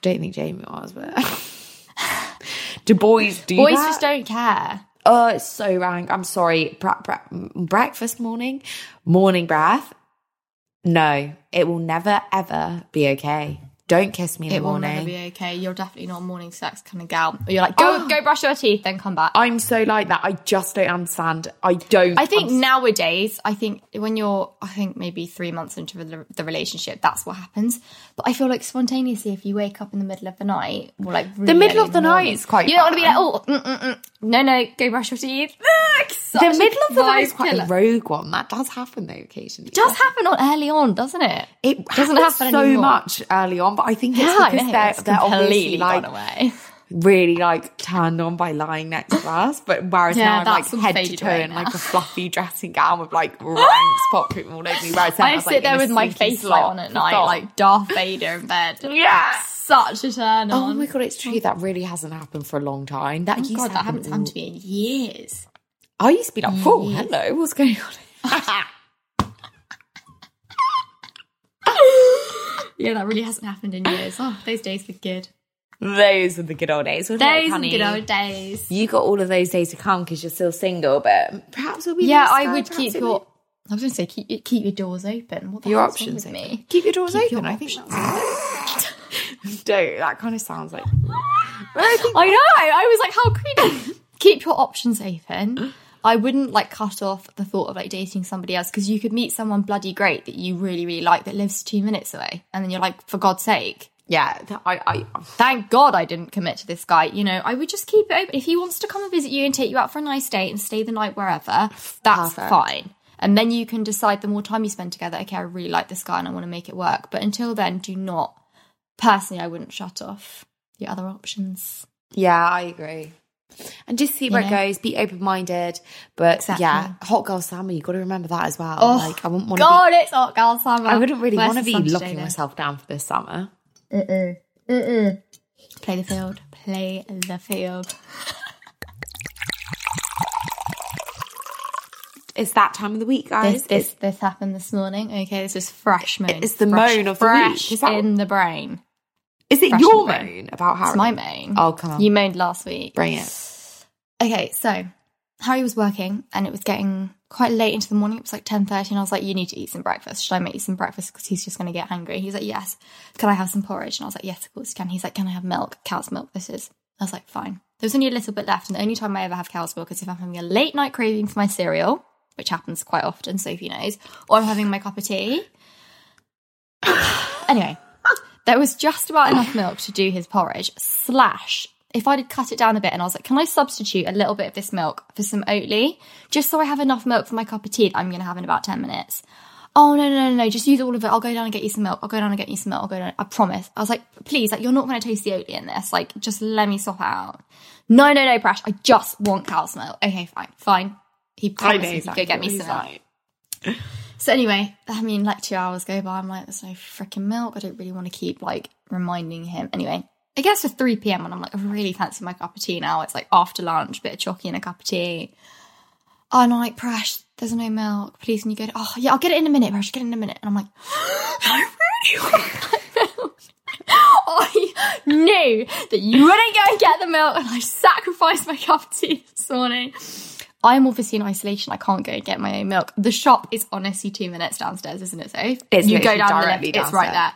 S1: Don't think Jamie was, but do boys do
S2: Boys
S1: that?
S2: just don't care.
S1: Oh, it's so rank. I'm sorry. Bre- bre- breakfast morning, morning breath. No, it will never ever be okay. Don't kiss me in
S2: It
S1: the
S2: will never be okay. You're definitely not a morning sex kind of gal. Or you're like, go,
S1: Oh.
S2: go brush your teeth, then come back.
S1: I'm so like that. I just don't understand. I don't.
S2: I think
S1: understand.
S2: nowadays, I think when you're, I think maybe three months into the, the relationship, that's what happens. But I feel like spontaneously, if you wake up in the middle of the night, or like really
S1: middle of the
S2: in
S1: night
S2: morning,
S1: is quite
S2: You don't want to
S1: be
S2: like, oh, mm, mm, mm. no, no, go brush your teeth.
S1: The middle of the night is quite
S2: killer.
S1: a rogue one. That does happen though occasionally.
S2: It does happen on early on, doesn't it?
S1: It
S2: doesn't happen
S1: so
S2: anymore.
S1: much early on, but I think it's
S2: Yeah, I
S1: because
S2: know,
S1: they're
S2: it's
S1: they're obviously like
S2: away.
S1: really like turned on by lying next to us. But whereas
S2: Yeah,
S1: now I'm like head to toe in like a fluffy dressing gown with like ranks popping all over me. Whereas
S2: I
S1: was,
S2: sit
S1: like,
S2: there with my face light on at night,
S1: thought.
S2: like Darth Vader in bed.
S1: Yeah.
S2: Such a turn
S1: oh
S2: on.
S1: Oh my god, it's true. That really hasn't happened for a long time. That
S2: Oh
S1: used
S2: God,
S1: to
S2: that
S1: happen
S2: hasn't happened to me in years.
S1: I used to be like, oh, hello, what's going on?
S2: Yeah, that really hasn't happened in years. Oh, those days were good.
S1: those are the good old days.
S2: Those were
S1: honey?
S2: good old days.
S1: You got all of those days to come because you're still single, but perhaps we'll be.
S2: Yeah, I would keep your. I was going to say keep keep your doors open. What the
S1: your options
S2: me?
S1: Keep your doors
S2: Keep
S1: open.
S2: your
S1: I think that's Don't. That kind of sounds like.
S2: I know. I was like, how creepy. keep your options open. I wouldn't like cut off the thought of like dating somebody else because you could meet someone bloody great that you really really like that lives two minutes away, and then you're like, for God's sake,
S1: Yeah, I, I,
S2: thank God I didn't commit to this guy. You know, I would just keep it open. If he wants to come and visit you and take you out for a nice date and stay the night wherever, that's
S1: Perfect.
S2: fine. And then you can decide the more time you spend together, okay, I really like this guy and I want to make it work. But until then, do not, personally, I wouldn't shut off your other options.
S1: yeah, I agree. And just see where
S2: You
S1: it goes. Be open minded, but
S2: Exactly.
S1: yeah, hot girl summer. You got to remember that as well.
S2: Oh,
S1: like, I wouldn't want to
S2: God, it's hot girl summer.
S1: be. I wouldn't really want to be
S2: sun
S1: locking
S2: though?
S1: myself down for this summer. Uh-uh, uh-uh.
S2: Play the field. Play the field.
S1: It's that time of the week, guys.
S2: This, this, this happened this morning. Okay, this is fresh moan.
S1: It's the
S2: fresh,
S1: moan of the
S2: fresh
S1: week. Is that-
S2: in the brain.
S1: Is it your
S2: in the brain.
S1: moan about Harry?
S2: It's my moan.
S1: Oh, come on.
S2: You moaned last week.
S1: Bring it.
S2: Okay, so Harry was working and it was getting quite late into the morning. It was like 10.30 and I was like, you need to eat some breakfast. Should I make you some breakfast? Because he's just going to get hungry. He's like, yes. Can I have some porridge? And I was like, yes, of course you can. He's like, can I have milk? Cow's milk, this is. I was like, fine. There's only a little bit left. And the only time I ever have cow's milk is if I'm having a late night craving for my cereal, which happens quite often, Sophie knows, or I'm having my cup of tea. anyway, there was just about enough milk to do his porridge. Slash, if I'd cut it down a bit and I was like, can I substitute a little bit of this milk for some Oatly? Just so I have enough milk for my cup of tea that I'm going to have in about 10 minutes. Oh, no, no, no, no, just use all of it. I'll go down and get you some milk. I'll go down and get you some milk. I'll go down. I promise. I was like, please, like, you're not going to taste the Oatly in this. Like, just let me swap out. No, no, no, Prash. I just want cow's milk. Okay, fine, fine. He promised me he'd go get me some milk. So anyway, I mean, like two hours go by. I'm like, there's no freaking milk. I don't really want to keep like reminding him. Anyway, it gets to 3 p.m. and I'm like, I really fancy my cup of tea now. It's like after lunch, bit of chalky and a cup of tea. And I'm like, Prash, there's no milk. Please, can you get it? Oh, yeah, I'll get it in a minute, Prash, get it in a minute. And I'm like, I really want milk. I knew that you wouldn't go and get the milk, and I sacrificed my cup of tea this morning. I'm obviously in isolation. I can't go and get my own milk. The shop is honestly two minutes downstairs, isn't it, Sophie?
S1: It's
S2: you go down the lift,
S1: directly
S2: it's right there.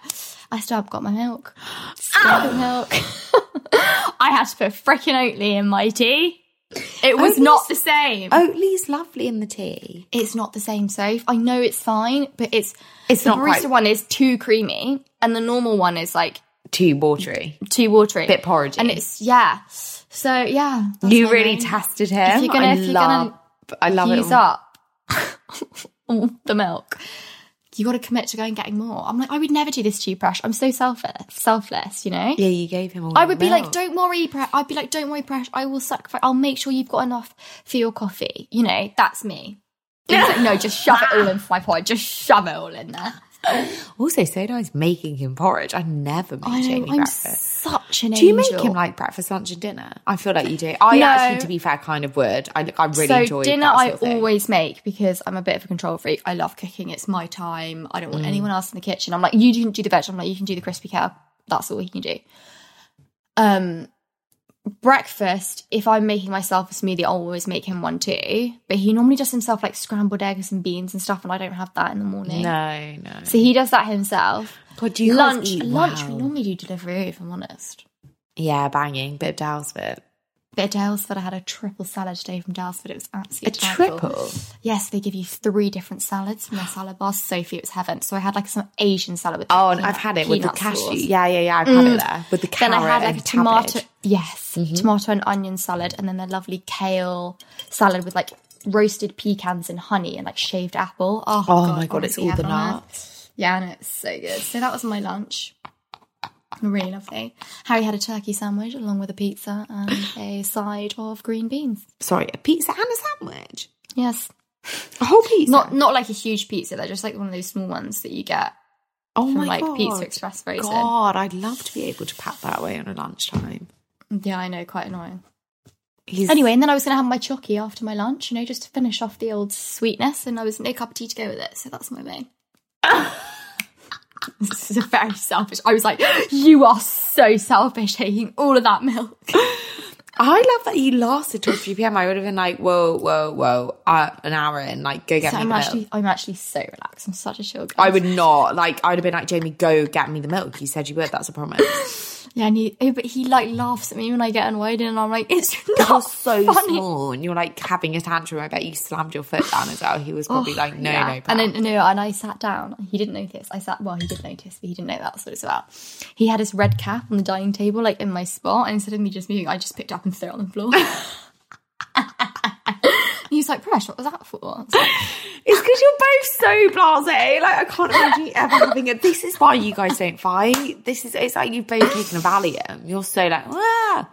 S2: I still haven't got my milk. Still got milk. I had to put frickin' Oatly in my tea. It was
S1: Oatly's-
S2: not the same.
S1: Oatly's lovely in the tea.
S2: It's not the same, Soph. I know it's fine, but it's
S1: It's
S2: the
S1: not
S2: barista
S1: quite-
S2: one is too creamy, and the normal one is like
S1: too watery.
S2: too watery,
S1: Bit porridgey.
S2: and it's yeah. So yeah,
S1: You really
S2: main.
S1: tested him.
S2: If you're gonna-
S1: I
S2: if you're
S1: love, I love it.
S2: use up the milk. You got to commit to going getting more. I'm like, I would never do this to you, Presh. I'm so selfless, selfless, you know.
S1: Yeah, you gave him all.
S2: I would be
S1: milk.
S2: like, don't worry, Presh. I'd be like, don't worry, Presh. I will sacrifice. I'll make sure you've got enough for your coffee. You know, that's me. Like, no, just shove it all into my pod. Just shove it all in there.
S1: Also, so nice making him porridge. I never make
S2: I know.
S1: Jamie
S2: I'm
S1: breakfast.
S2: such an
S1: Do you make him like breakfast, lunch, and dinner? I feel like you do. I
S2: No.
S1: actually, to be fair, kind of would. I, I really
S2: so
S1: enjoy
S2: dinner
S1: that
S2: I
S1: sort of thing.
S2: always make because I'm a bit of a control freak. I love cooking. It's my time. I
S1: Mm.
S2: don't want anyone else in the kitchen. I'm like, you can do the veg. I'm like, you can do the crispy cow. That's all you can do. Um, breakfast. If I'm making myself a smoothie, I'll always make him one too. But he normally does himself like scrambled eggs and beans and stuff, and I don't have that in the morning.
S1: No, no.
S2: So he does that himself.
S1: God, do you
S2: lunch, lunch.
S1: well?
S2: We normally do delivery. If I'm honest.
S1: Yeah, banging. Bit of Daylesford.
S2: Bit of Daylesford. I had a triple salad today from Daylesford. It was
S1: A
S2: absolutely delightful.
S1: triple.
S2: Yes, they give you three different salads from their salad bar. Sophie, it was heaven. So I had like some Asian salad with.
S1: Oh, and
S2: peanut-
S1: I've had it with the cashew.
S2: sauce.
S1: Yeah, yeah, yeah. I've had it there with the
S2: Then
S1: carrot
S2: I had like a tomato.
S1: cabbage.
S2: Yes,
S1: Mm-hmm.
S2: tomato and onion salad, and then the lovely kale salad with like roasted pecans and honey and like shaved apple. Oh,
S1: Oh my god, it's all the
S2: heaven on earth.
S1: nuts.
S2: Yeah, and it's so good. So that was my lunch. Really lovely. Harry had a turkey sandwich along with a pizza and a side of green beans.
S1: Sorry, a pizza and a sandwich.
S2: Yes,
S1: A whole pizza.
S2: not not like a huge pizza. They're just like one of those small ones that you get
S1: oh
S2: from
S1: my
S2: like
S1: god.
S2: Pizza Express frozen.
S1: God, I'd love to be able to pack that away on a lunchtime.
S2: Yeah, I know, quite annoying.
S1: He's,
S2: Anyway, and then I was going to have my chocky after my lunch, you know, just to finish off the old sweetness, and I was no cup of tea to go with it. So that's my main. this is a very selfish. I was like, you are so selfish taking all of that milk.
S1: I love that you lasted till 3 p.m. I would have been like, whoa, whoa, whoa, uh, an hour in, like, go get
S2: So
S1: me
S2: I'm
S1: the
S2: actually,
S1: milk.
S2: I'm actually so relaxed. I'm such a chill girl.
S1: I would not, like, I'd have been like, Jamie, go get me the milk. You said you would, that's a promise.
S2: yeah, and he, oh, but he like laughs at me when I get annoyed, and I'm like, it's not
S1: You're so
S2: funny.
S1: small and you're like having a tantrum. I bet you slammed your foot down as well. He was probably oh, like, no,
S2: Oh, Yeah.
S1: no,
S2: and then no, and I sat down. He didn't notice. I sat. Well, he did notice, but he didn't know that's what it's about. He had his red cap on the dining table, like in my spot, and instead of me just moving, I just picked up and threw it on the floor. he was like, "Presh, what was that for?" I was like,
S1: It's because you're both so blasé. Like I can't imagine you ever having a. This is why you guys don't fight. This is. It's like you've both taken a Valium. You're so like, ah,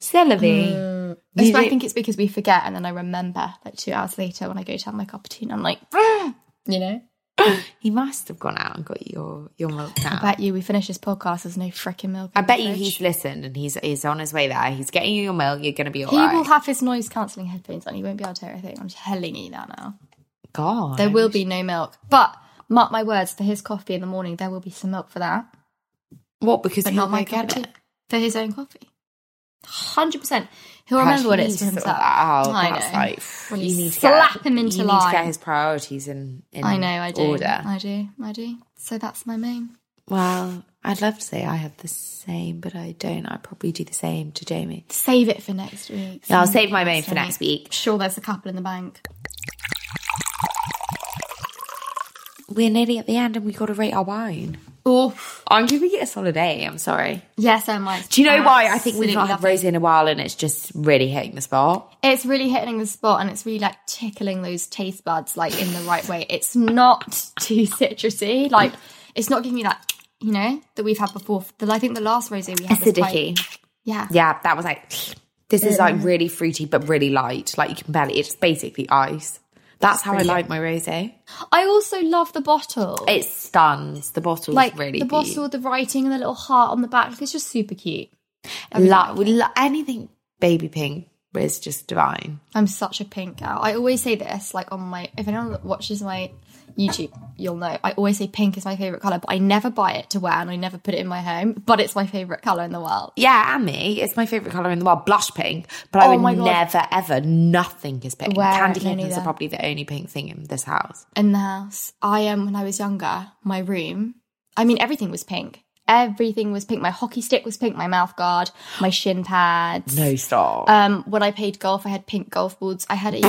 S1: Celebi.
S2: Mm.
S1: You
S2: I think it's because we forget, and then I remember like two hours later when I go to have my cup of tea, and I'm like, "Ah," you know.
S1: he must have gone out and got your your milk now.
S2: I bet you we finish this podcast. There's no freaking milk.
S1: I bet you
S2: fridge.
S1: he's listened and he's he's on his way there. He's getting you your milk. You're gonna be all right.
S2: He
S1: alright.
S2: will have his noise cancelling headphones on. He won't be able to hear anything. I'm telling you that now.
S1: God,
S2: There will be no milk. But mark my words, for his coffee in the morning, there will be some milk for that.
S1: what because
S2: But
S1: he'll
S2: not my
S1: get it.
S2: For his own coffee. 100%. He'll remember what it is for
S1: sort of
S2: himself.
S1: Oh,
S2: I
S1: that's
S2: know.
S1: like you need to
S2: slap
S1: get,
S2: him into
S1: you need to get his priorities in. in
S2: I know, I do.
S1: Order.
S2: I do, I do. So that's my main.
S1: Well, I'd love to say I have the same, but I don't. I'd probably do the same to Jamie.
S2: Save it for next week.
S1: Yeah, I'll save my main for next week.
S2: Sure, there's a couple in the bank.
S1: We're nearly at the end and we've got to rate our wine.
S2: Oh,
S1: I'm giving it a solid A. I'm sorry.
S2: yes, I might.
S1: Do you know why? I think we've not had rose in a while and it's just really hitting the spot.
S2: It's really hitting the spot and it's really like tickling those taste buds like in the right way. It's not too citrusy. Like it's not giving you that, you know, that we've had before. The, I think the last rosé we had
S1: Acidic.
S2: yeah.
S1: Yeah, that was like, this is like um, really fruity but really light. Like you can barely, it's basically ice. That's how I like my rosé.
S2: I also love the bottle.
S1: It stuns. The bottle's
S2: like
S1: really
S2: the
S1: cute.
S2: bottle with the writing and the little heart on the back. Like, it's just super cute.
S1: Lo- lo- anything baby pink is just divine.
S2: I'm such a pink girl. I always say this, like on my if anyone watches my YouTube, you'll know. I always say pink is my favorite color, but I never buy it to wear and I never put it in my home. But it's my favorite color in the world.
S1: Yeah, and me. It's my favourite colour in the world, blush pink. But I
S2: Oh
S1: would
S2: my God.
S1: never, ever, nothing is pink.
S2: Wear
S1: Candy
S2: neither.
S1: are probably the only pink thing in this house.
S2: in the house. I am um, when I was younger, my room. I mean, everything was pink. Everything was pink. My hockey stick was pink. My mouth guard, my shin pads.
S1: No stop.
S2: Um, when I played golf, I had pink golf balls. I had a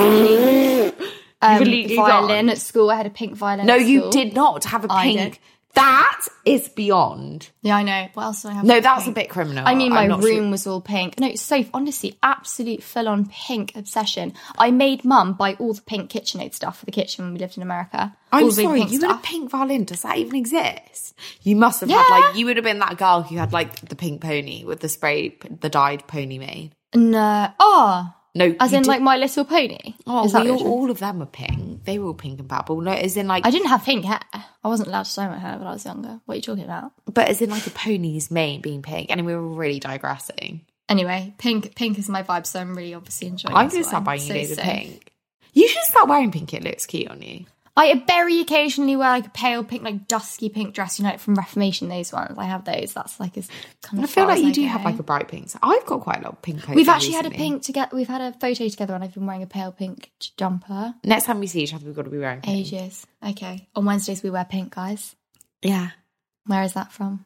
S2: um, violin at school. I had a pink violin.
S1: no, you did not have a pink. That is beyond.
S2: Yeah, I know. What else do I have?
S1: No, that's a bit criminal.
S2: I mean, my room
S1: sure-
S2: was all pink. No, it's so honestly, absolute full on pink obsession. I made mum buy all the pink KitchenAid stuff for the kitchen when we lived in America.
S1: I'm
S2: all
S1: sorry,
S2: pink
S1: you had a pink violin. Does that even exist? You must have had like you would have been that girl who had like the pink pony with the spray, the dyed pony mane.
S2: No, oh,
S1: No,
S2: as in
S1: did-
S2: like My Little Pony.
S1: oh, we all, all of them were pink. They were all pink and purple. No, as in like,
S2: I didn't have pink hair. I wasn't allowed to dye my hair when I was younger. What are you talking about?
S1: but as in like a pony's mane being pink. And we were really digressing.
S2: Anyway, pink pink is my vibe, so I'm really obviously enjoying.
S1: I'm gonna start buying you
S2: So
S1: loads of pink. You should start wearing pink. It looks cute on you.
S2: I very occasionally wear like a pale pink, like dusky pink dress, you know, like from Reformation. Those ones, I have those. That's like as kind of.
S1: I
S2: feel
S1: like you
S2: I
S1: do
S2: go.
S1: have like a bright pink. So I've got quite a lot of pink.
S2: We've actually had a pink together. We've had a photo together, and I've been wearing a pale pink jumper.
S1: Next time we see each other, we've got to be wearing pink.
S2: Ages. Okay. On Wednesdays we wear pink, guys.
S1: Yeah.
S2: Where is that from?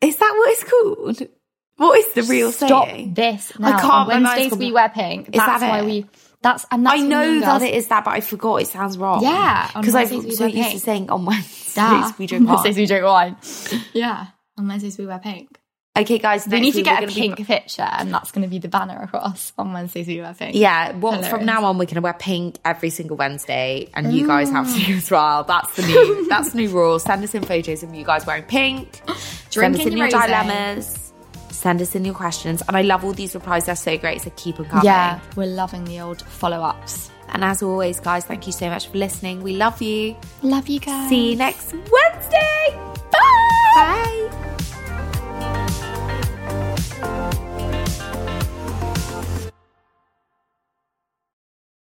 S1: Is that what it's called? What is the real
S2: Stop
S1: saying?
S2: this
S1: I
S2: now.
S1: can't-
S2: On Wednesdays we wear pink.
S1: Is
S2: That's
S1: that
S2: why
S1: it?
S2: we. That's and that's
S1: I know that it is that, but I forgot. It sounds wrong.
S2: Yeah,
S1: because I
S2: Wednesdays we
S1: so used to
S2: pink.
S1: saying on Wednesdays we drink wine.
S2: Wednesdays we drink wine. yeah. On Wednesdays we wear pink.
S1: Okay, guys,
S2: We need to get a
S1: gonna be-
S2: pink picture, and that's going to be the banner across. On Wednesdays we wear pink.
S1: Yeah, well, from now on we're gonna wear pink every single Wednesday, and you guys have to as well. That's the new that's the new rule. Send us in photos of you guys wearing pink. Send us
S2: Drinking
S1: in your
S2: rosé.
S1: dilemmas send us in your questions. And I love all these replies, they're so great. So keep them coming.
S2: Yeah, we're loving the old follow ups.
S1: And as always, guys, thank you so much for listening. We love you.
S2: Love you guys.
S1: See you next Wednesday. Bye. Bye.